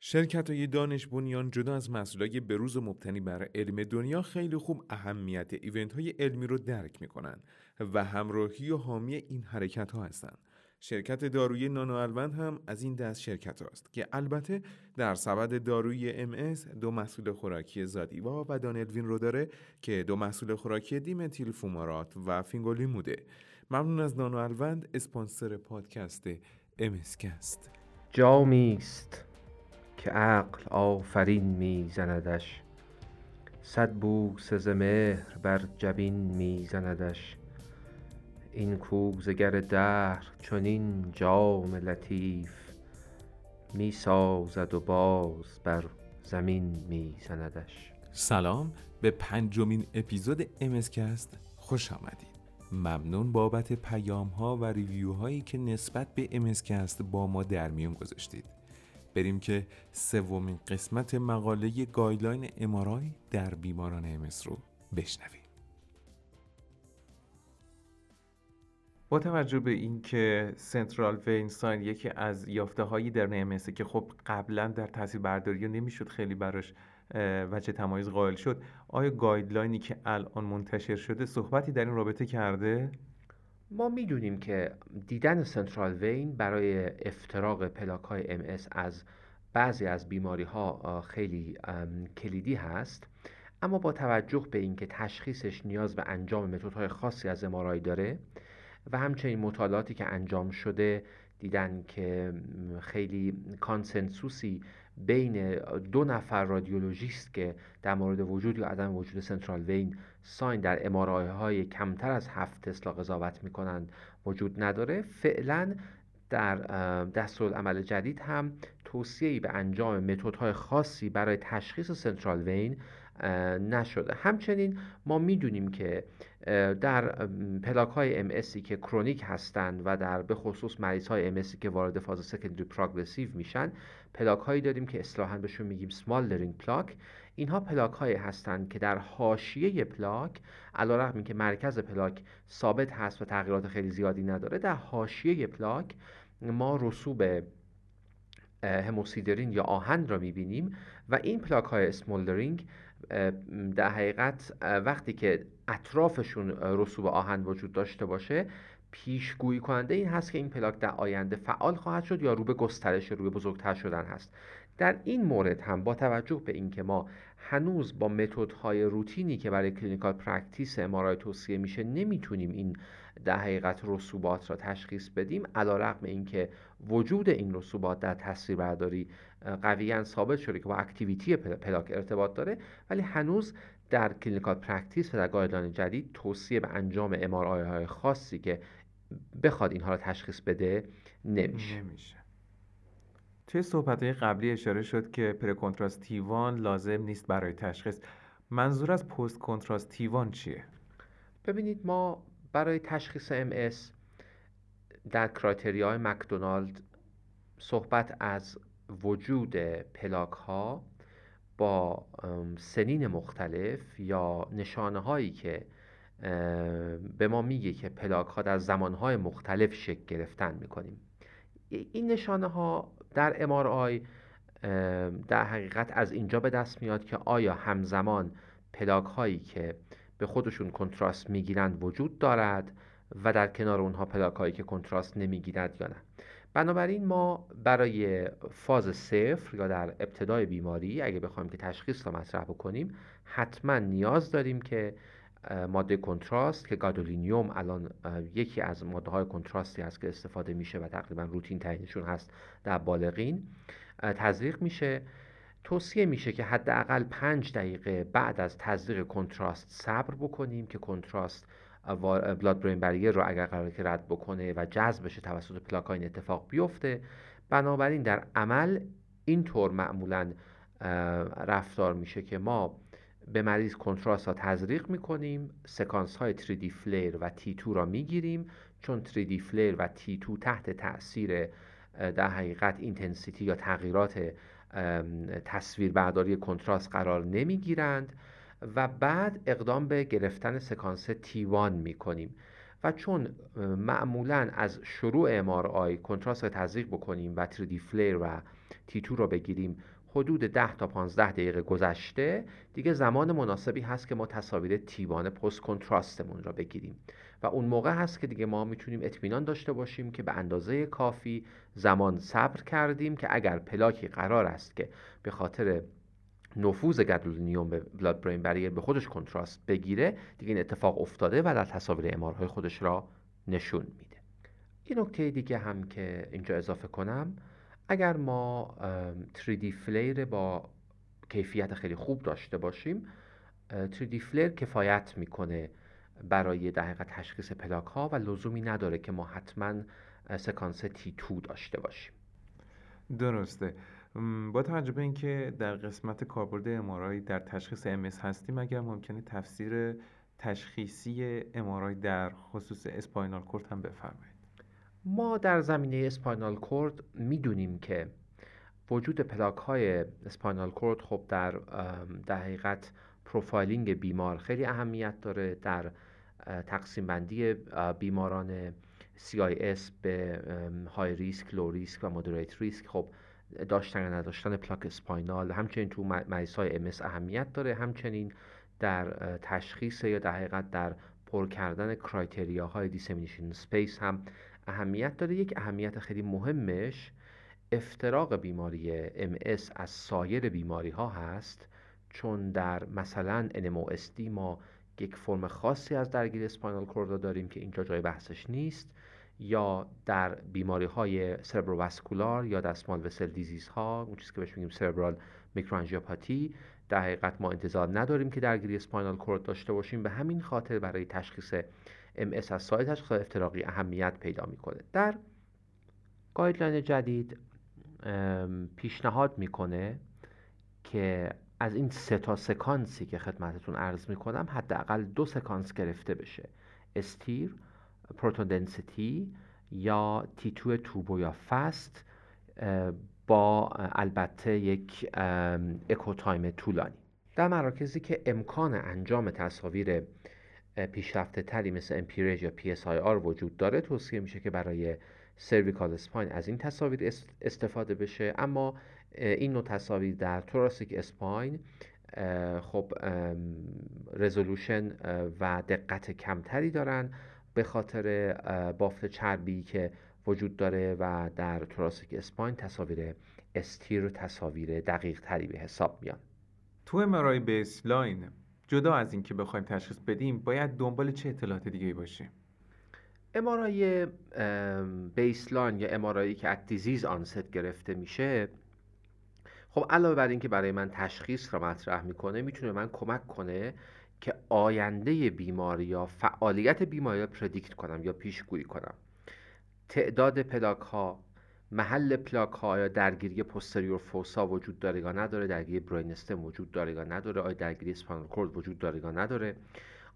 شرکت های دانش بنیان جدا از مسئولای بروز و مبتنی بر علم دنیا خیلی خوب اهمیت ایونت های علمی رو درک می‌کنن و همراهی و حامی این حرکت ها هستند. شرکت دارویی نانو هم از این دست شرکت است که البته در سبد دارویی ام دو محصول خوراکی زادیوا و دانلوین رو داره که دو محصول خوراکی دیمتیل فومارات و فینگولیموده ممنون از نانو الوند اسپانسر پادکست امسکست جامی است. که عقل آفرین میزندش. صد بوسه ز مهر بر جبین میزندش. این کوزگر دهر چنین جام لطیف می‌سازد و باز بر زمین میزندش. سلام به پنجمین اپیزود امسکست خوش آمدید. ممنون بابت پیام ها و review هایی که نسبت به MSCast با ما در میون گذاشتید. بریم که سومین قسمت مقاله guideline MRI در بیماران MS رو بشنویم با توجه به اینکه central vein sign یکی از یافته هایی در MS ه که خب قبلا در تصویر برداری نمی‌شد خیلی براش وجه تمایز قائل شد آیا guideline ی که الان منتشر شده صحبتی در این رابطه کرده؟ ما می‌دونیم که دیدن central vein برای افتراق پلاک های MS از بعضی از بیماری ها خیلی کلیدی هست. اما با توجه به اینکه تشخیصش نیاز به انجام متدهای خاصی از MRI داره و همچنین مطالعاتی که انجام شده دیدن که خیلی consensus ی بین دو نفر رادیولوژیست که در مورد وجود یا عدم وجود central vein sign در MRI های کمتر از هفت تسلا قضاوت می‌کنند وجود نداره فعلا در دستورالعمل جدید هم توصیه‌ای به انجام متدهای خاصی برای تشخیص central vein نشده. همچنین ما می‌دونیم که در پلاک های MS که chronic هستند و در به خصوص مریض های MS که وارد فاز secondary progressive میشن پلاک هایی داریم که اصطلاحا بهشون میگیم smoldering plaque اینها پلاک هایی هستند که در حاشیه پلاک علیرغم که مرکز پلاک ثابت هست و تغییرات خیلی زیادی نداره در حاشیه پلاک ما رسوب هموسیدرین یا آهن را می‌بینیم و این پلاک های smoldering در حقیقت وقتی که اطرافشون رسوب آهن وجود داشته باشه پیشگویی کننده این هست که این پلاک در آینده فعال خواهد شد یا رو به گسترش رو به بزرگتر شدن هست. در این مورد هم با توجه به اینکه ما هنوز با متدهای روتینی که برای clinical practice MRI توصیه میشه نمی‌تونیم این در حقیقت رسوبات را تشخیص بدیم علیرغم اینکه وجود این رسوبات در تصویربرداری قویا ثابت شده که با activity پلاک ارتباط داره ولی هنوز در clinical practice و در guideline جدید توصیه به انجام MRI های خاصی که بخواد اینها را تشخیص بده نمیشه, نمیشه. توی صحبت قبلی اشاره شد که پرکنتراست تیوان لازم نیست برای تشخیص منظور از پست کنتراست تیوان چیه؟ ببینید ما برای تشخیص MS در کرایتریای مکدونالد صحبت از وجود پلاک ها با سنین مختلف یا نشانه هایی که به ما میگه که پلاک ها در زمان های مختلف شکل گرفتن می‌کنیم. این نشانه ها در MRI در حقیقت از اینجا به دست میاد که آیا همزمان پلاک هایی که به خودشون کنتراست می‌گیرند وجود دارد و در کنار اونها پلاک هایی که کنتراست نمی‌گیرد یا نه. بنابراین ما برای فاز صفر یا در ابتدای بیماری اگه بخوایم که تشخیص را مطرح بکنیم حتما نیاز داریم که ماده کنتراست که گادولینیوم الان یکی از ماده های کنتراستی هست که استفاده میشه و تقریبا روتین تعیینشون هست در بالغین تزریق میشه. توصیه میشه که حداقل پنج دقیقه بعد از تزریق کنتراست صبر بکنیم که کنتراست بلاد برین بریر رو اگر قرار که رد بکنه و جذب بشه توسط پلاکاین اتفاق بیفته. بنابراین در عمل اینطور معمولا رفتار میشه که ما به مریض کنتراست ها تزریق می‌کنیم سکانس های 3D FLAIR و T2 را می‌گیریم. چون 3D FLAIR و T2 تحت تاثیر در حقیقت intensity یا تغییرات تصویربرداری کنتراست قرار نمی‌گیرند و بعد اقدام به گرفتن سکانس T1 می‌کنیم. و چون معمولا از شروع MRI کنتراست رو تزریق بکنیم و 3D FLAIR و T2 رو بگیریم حدود 10 تا 15 دقیقه گذشته دیگه زمان مناسبی هست که ما تصاویر تیبان پست کنتراستمون را بگیریم. و اون موقع هست که دیگه ما می‌تونیم اطمینان داشته باشیم که به اندازه کافی زمان صبر کردیم که اگر پلاکی قرار است که به خاطر نفوذ گدولینیوم به بلاد برین بریر به خودش کنتراست بگیره دیگه این اتفاق افتاده و در تصاویر امارهای خودش را نشون میده. این نکته دیگه هم که اینجا اضافه کنم اگر ما 3D فلیر با کیفیت خیلی خوب داشته باشیم 3D فلیر کفایت می‌کنه. برای دقیقه تشخیص پلاک ها و لزومی نداره که ما حتما سکانس T2 داشته باشیم. درسته. با توجه به اینکه در قسمت کاربرد امارای در تشخیص MS هستیم اگر ممکنه تفسیر تشخیصی MRI در خصوص spinal cord هم بفرمایید. ما در زمینه spinal cord می‌دونیم که وجود پلاک های spinal cord خب در در حقیقت profiling بیمار خیلی اهمیت داره در تقسیم بندی بیماران CIS به high risk، low risk و moderate risk. خب داشتن یا نداشتن پلاک spinal. همچنین تو مریض های MS اهمیت داره. همچنین در تشخیص یا در حقیقت در پر کردن criteria های dissemination space هم اهمیت داره. یک اهمیت خیلی مهمش افتراق بیماری MS از سایر بیماری ها هست. چون در مثلا NMOSD ما یک فرم خاصی از درگیری spinal cord داریم که اینجا جای بحثش نیست یا در بیماری های cerebrovascular یا در vessel disease ها اون چیزی که بهش میگیم cerebral میکروانژیوپاتی در حقیقت ما انتظار نداریم که درگیری spinal cord داشته باشیم. به همین خاطر برای تشخیص MS از سایر تشخیص افتراقی اهمیت پیدا می‌کنه. در guideline جدید پیشنهاد می‌کنه که از این سه تا سکانسی که خدمتتون عرض می‌کنم حداقل دو سکانس گرفته بشه. STIR proton density یا T2 turbo یا fast با البته یک echo time طولانی. در مراکزی که امکان انجام تصاویر پیشرفته تری مثل MPRAGE یا PSIR وجود داره توصیه میشه که برای cervical spine از این تصاویر استفاده بشه. اما این نوع تصاویر در thoracic spine خب resolution و دقت کمتری دارن به خاطر بافت چربی که وجود داره و در thoracic spine تصاویر STIR تصاویر دقیق تری به حساب میان. تو MRI baseline جدا از اینکه بخوایم تشخیص بدیم باید دنبال چه اطلاعات دیگه باشیم؟ MRI baseline یا MRI یی که از disease onset گرفته میشه خب علاوه بر اینکه برای من تشخیص را مطرح می‌کنه می‌تونه من کمک کنه که آینده بیماری یا فعالیت بیماری را predict کنم یا پیشگویی کنم. تعداد پلاک ها محل پلاک ها یا درگیری posterior fossa وجود داره یا نداره درگیری brainstem وجود داره یا نداره آیا درگیری spinal وجود داره یا نداره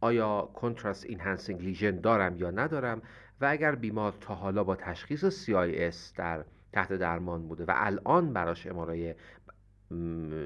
آیا contrast enhancing lesion دارم یا ندارم و اگر بیمار تا حالا با تشخیص CIS در تحت درمان بوده و الان براش MRI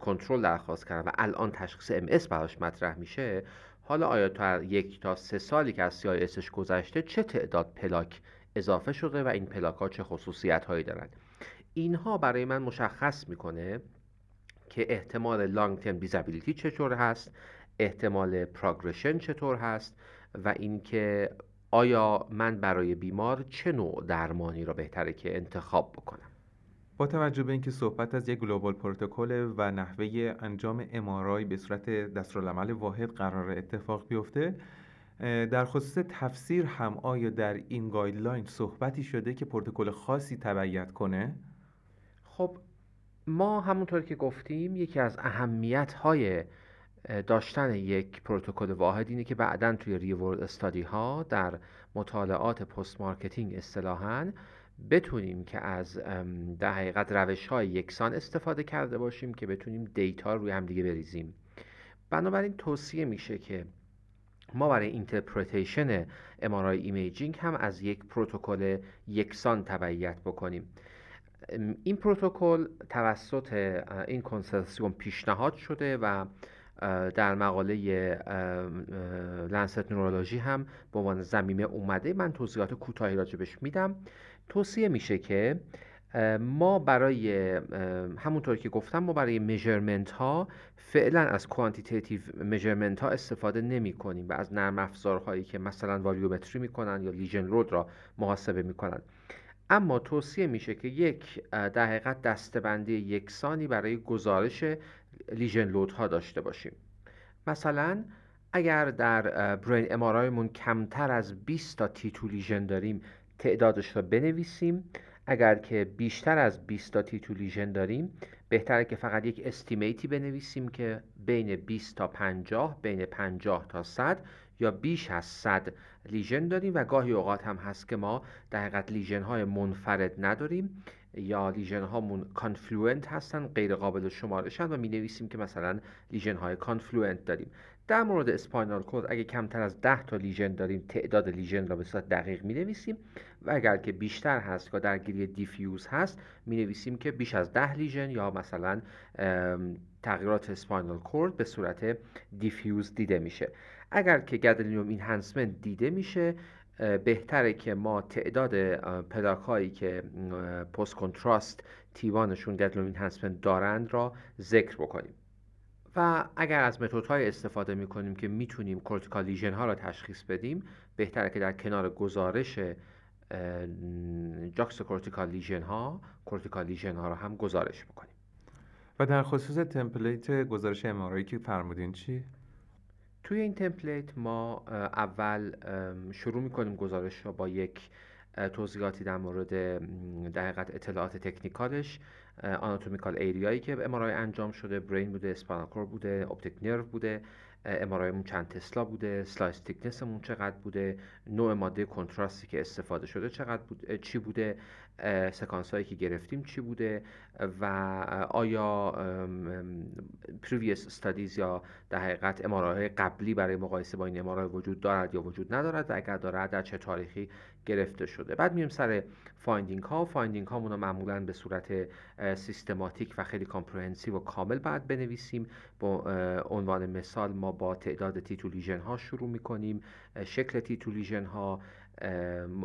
کنترل درخواست کردن و الان تشخیص MS براش مطرح میشه حالا آیا تا یک تا سه سالی که از CIS ش گذشته چه تعداد پلاک اضافه شده و این پلاک ها چه خصوصیت هایی دارند اینها برای من مشخص می‌کنه که احتمال long term disability چطور هست احتمال progression چطور هست و اینکه آیا من برای بیمار چه نوع درمانی را بهتره که انتخاب بکنم با توجه به اینکه صحبت از یک global protocol و نحوه انجام MRI به صورت دستورالعمل واحد قرار اتفاق بیفته در خصوص تفسیر هم آیا در این guideline صحبتی شده که پروتکل خاصی تبعیت کنه؟ خب ما همونطور که گفتیم یکی از اهمیت های داشتن یک پروتکل واحد اینه که بعدا توی real world study ها در مطالعات post marketing اصطلاحاً بتونیم که از در حقیقت روش های یکسان استفاده کرده باشیم که بتونیم data روی هم دیگه بریزیم. بنابراین توصیه میشه که ما برای interpretation MRI imaging هم از یک پروتکل یکسان تبعیت بکنیم. این پروتکل توسط این کنسرسیوم پیشنهاد شده و در مقاله Lancet Neurology هم به عنوان ضمیمه اومده. من توضیحات کوتاهی راجبش میدم. توصیه میشه که ما برای همونطور که گفتم ما برای measurement ها فعلا از quantitative measurement ها استفاده نمی کنیم و از نرم افزارهایی که مثلا volumetry می‌کنن یا lesion load را محاسبه می‌کنن. اما توصیه میشه که یک در حقیقت دسته‌بندی یکسانی برای گزارش lesion load ها داشته باشیم. مثلا اگر در brain MRI مون کمتر از 20 تا T2 lesion داریم تعدادش را بنویسیم. اگر که بیشتر از 20 تا T2 lesion داریم بهتره که فقط یک estimate ی بنویسیم که بین 20 تا 50 بین 50 تا 100 یا بیش از 100 lesion داریم. و گاهی اوقات هم هست که ما در حقیقت lesion های منفرد نداریم. یا lesion هامون confluent هستن غیر قابل شمارشن و می نویسیم که مثلا lesion های confluent داریم. در مورد spinal cord اگه کمتر از 10 تا lesion داریم تعداد lesion را به صورت دقیق می نویسیم و اگر که بیشتر هست یا درگیری diffuse هست می نویسیم که بیش از 10 lesion یا مثلا تغییرات spinal cord به صورت diffuse دیده میشه. اگر که gadolinium enhancement دیده میشه بهتره که ما تعداد پلاک هایی که post contrast T1 شون gadolinium enhancement دارند را ذکر بکنیم و اگر از های استفاده می کنیم که می‌تونیم cortical lesion ها را تشخیص بدیم بهتره که در کنار گزارش juxtacortical lesion ها cortical lesion ها را هم گزارش بکنیم و در خصوص template گزارش MRI یی که فرمودین چی؟ توی این template ما اول شروع می‌کنیم گزارش را با یک توضیحاتی در مورد در اطلاعات technical ش. anatomical area یی که MRI انجام شده brain بوده spinal cord بوده optic nerve بوده MRI مون چند تسلا بوده slice thickness مون چقدر بوده نوع ماده کنتراستی که استفاده شده چقدر بود چی بوده. sequence هایی که گرفتیم چی بوده؟ و آیا previous studies یا در حقیقت MRI قبلی برای مقایسه با این MRI وجود دارد یا وجود ندارد؟ و اگر دارد در چه تاریخی گرفته شده؟ بعد میریم سر finding ها finding ها معمولا به صورت سیستماتیک و خیلی comprehensive و کامل بعد بنویسیم. با عنوان مثال ما با تعداد T2 lesion ها شروع می‌کنیم. شکل T2 lesion ها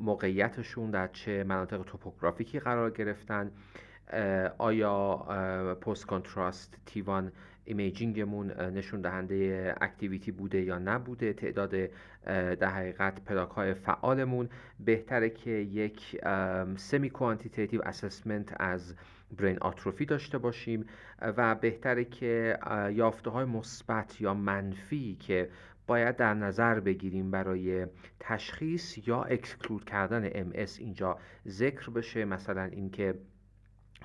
موقعیتشون در چه مناطق توپوگرافیکی قرار گرفتن آیا post contrast T1 imaging مون نشون دهنده activity بوده یا نبوده تعداد در حقیقت پلاک های فعالمون. بهتره که یک semi quantitative assessment از brain atrophy داشته باشیم و بهتره که یافته های مثبت یا منفی که باید در نظر بگیریم برای تشخیص یا exclude کردن MS اینجا ذکر بشه. مثلا اینکه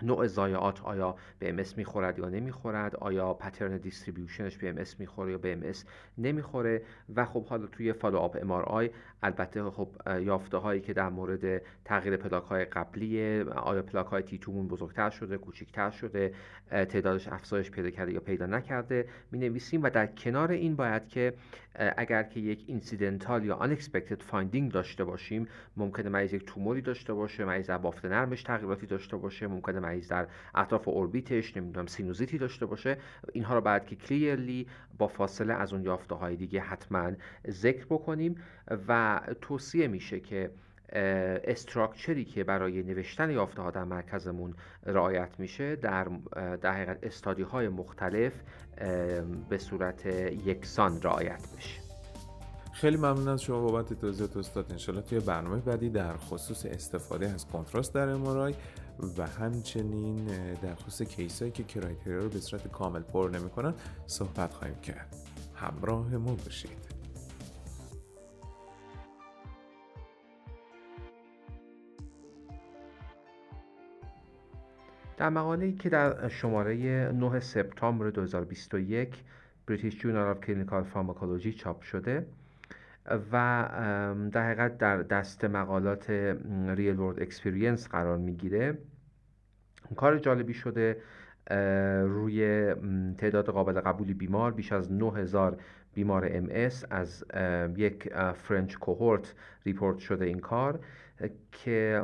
نوع ضایعات آیا به MS می‌خورد یا نمی‌خورد؟ آیا pattern distribution ش به MS می‌خوره یا به MS نمی‌خوره؟ و خب حالا توی follow up MRI البته خب یافته هایی که در مورد تغییر پلاک های قبلی آیا پلاک های T2 مون بزرگتر شده کوچکتر شده تعدادش افزایش پیدا کرده یا پیدا نکرده می نویسیم و در کنار این باید که اگر که یک incidental یا unexpected finding داشته باشیم ممکنه مریض یک توموری داشته باشه مریض بافت نرمش تغییراتی داشته باشه ممکنه مریض در اطراف اوربیتش نمی‌دونم سینوزیتی داشته باشه. اینها رو باید که کلیرلی با فاصله از اون یافته های دیگه حتما ذکر بکنیم و توصیه میشه که استراکچری که برای نوشتن یافته ها در مرکزمون رعایت میشه در در حقیقت استادی های مختلف به صورت یکسان رعایت بشه. خیلی ممنون از شما بابت توضیحات استاد. انشالله توی برنامه بعدی در خصوص استفاده از کنتراست در امارای و همچنین در خصوص case ایی که criteria رو به صورت کامل پر نمی‌کنن صحبت خواهیم کرد. همراه ما باشید. در مقاله که در شماره 9 سپتامبر 2021 British Journal of Clinical Pharmacology چاپ شده و در حقیقت در دست مقالات real world experience قرار می‌گیره. کار جالبی شده روی تعداد قابل قبولی بیمار بیش از 9000 بیمار ام اس از یک French cohort report شده این کار که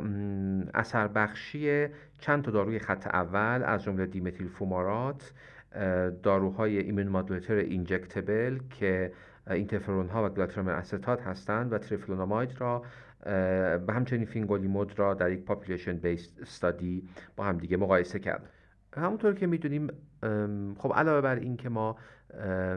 اثر بخشی چند تا داروی خط اول از جمله دیمتیل فومارات داروهای immunomodulator injectable که اینترفرون ها و گلاترامر استات هستند و تریفلوناماید را و همچنین فینگولیمود را در یک population based study با هم دیگه مقایسه کرد همونطور که می‌دونیم خب علاوه بر این که ما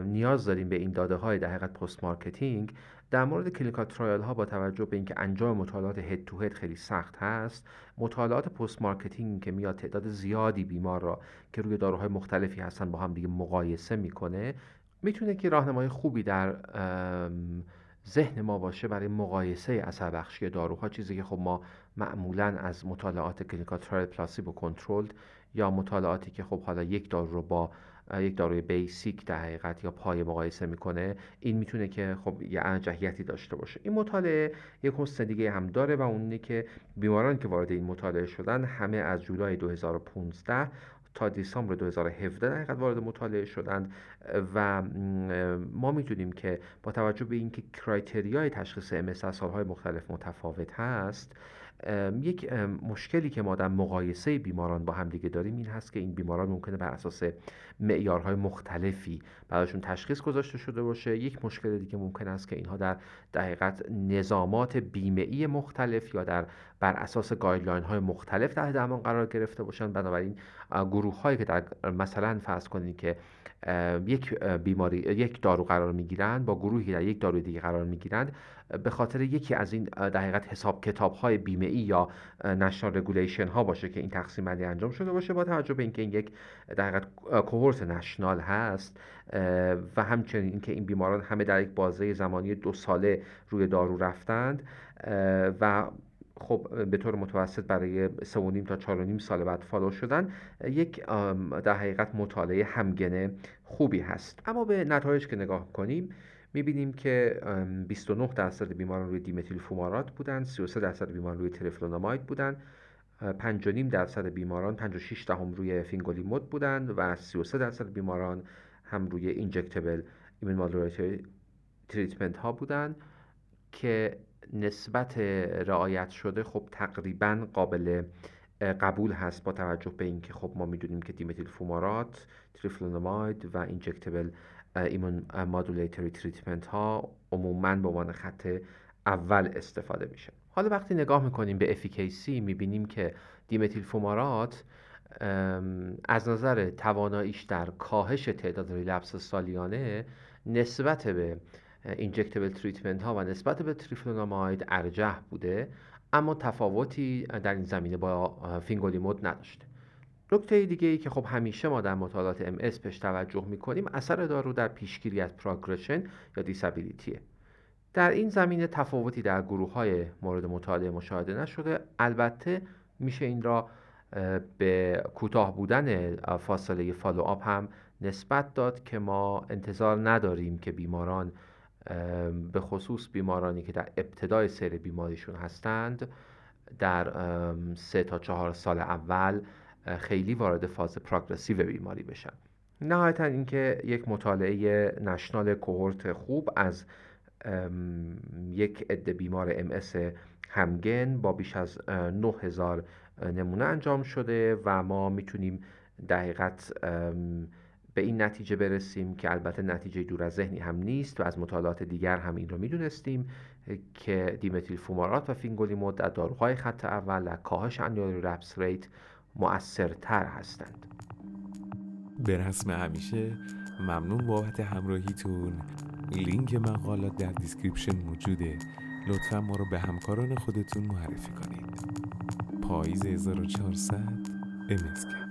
نیاز داریم به این داده های در حقیقت post marketing در مورد clinical trial ها با توجه به اینکه انجام مطالعات head to head خیلی سخت هست مطالعات post marketing که میاد تعداد زیادی بیمار را که روی داروهای مختلفی هستن با هم دیگه مقایسه می‌کنه می‌تونه که راهنمای خوبی در ذهن ما باشه برای مقایسه اثر بخشی داروها. چیزی که خب ما معمولا از مطالعات clinical trial placebo controlled یا مطالعاتی که خب حالا یک دارو رو با یک داروی basic در حقیقت یا پایه مقایسه می‌کنه این می‌تونه که خب یه ارجحیتی داشته باشه. این مطالعه یک حسن دیگه هم داره و اون که بیماران که وارد این مطالعه شدن همه از جولای 2015 تا دیسامبر 2017 در حقیقت وارد مطالعه شدند و ما می‌تونیم که با توجه به اینکه کرایتریای تشخیص MS از سالهای مختلف متفاوت هست یک مشکلی که ما در مقایسه بیماران با همدیگه داریم این هست که این بیماران ممکنه بر اساس معیارهای مختلفی براشون تشخیص گذاشته شده باشه. یک مشکل دیگه ممکن است که اینها در دقیقت نظامات بیمه مختلف یا در بر اساس guideline های مختلف در درمان قرار گرفته باشن. بنابراین گروه هایی که در مثلا فرض کنید که یک بیماری یک دارو قرار می‌گیرند با گروهی در یک دارو دیگه قرار می‌گیرند به خاطر یکی از این در حساب کتاب های بیمه ای یا national regulation ها باشه که این تقسیم بندی انجام شده باشه با توجه به اینکه این یک در حقیقت cohort national هست و همچنین اینکه این بیماران همه در یک بازه زمانی دو ساله روی دارو رفتند و خب به طور متوسط برای 3.5 تا 4.5 سال بعد follow شدن یک در حقیقت مطالعه همگنه خوبی هست. اما به نتایج که نگاه کنیم می‌بینیم که 29 درصد بیماران روی دیمتیل فومارات بودن 33 درصد بیماران روی تریفلوناماید بودن 5.5 درصد بیماران 56 دهم روی فینگولیمود بودند و 33 درصد بیماران هم روی injectable immune treatment ها بودند که نسبت رعایت شده خب تقریبا قابل قبول هست با توجه به اینکه خب ما می‌دونیم که دیمتیل فومارات تریفلوناماید و injectable immunomodulatory treatment ها عموما به عنوان خط اول استفاده میشه. حالا وقتی نگاه می‌کنیم به efficacy می‌بینیم که دیمتیل فومارات از نظر تواناییش در کاهش تعداد relapse سالیانه نسبت به injectable treatment ها و نسبت به تریفلوناماید ارجح بوده اما تفاوتی در این زمینه با فینگولیمود نداشته. نکته دیگه ای که خب همیشه ما در مطالعات ام اس پیش توجه می‌کنیم اثر دارو در پیشگیری از progression یا disability ه در این زمینه تفاوتی در گروه های مورد مطالعه مشاهده نشده. البته میشه این را به کوتاه بودن فاصله فالو آپ هم نسبت داد که ما انتظار نداریم که بیماران به خصوص بیمارانی که در ابتدای سیر بیماریشون هستند در سه تا چهار سال اول خیلی وارد فاز پروگرسیو بیماری بشن. نهایتا اینکه یک مطالعه نشنال کوهورت خوب از یک عده بیمار ام اس همگن با بیش از 9000 نمونه انجام شده و ما می‌تونیم در حقیقت به این نتیجه برسیم که البته نتیجه دور از ذهنی هم نیست و از مطالعات دیگر هم این رو می‌دونستیم که دیمتیل فومارات و فینگولیمود در داروهای خط اول در کاهش annual relapse rate مؤثرتر هستند. به رسم همیشه ممنون بابت همراهیتون. لینک مقالات در description موجوده. لطفا ما رو به همکاران خودتون معرفی کنید. پاییز 1400 MS Care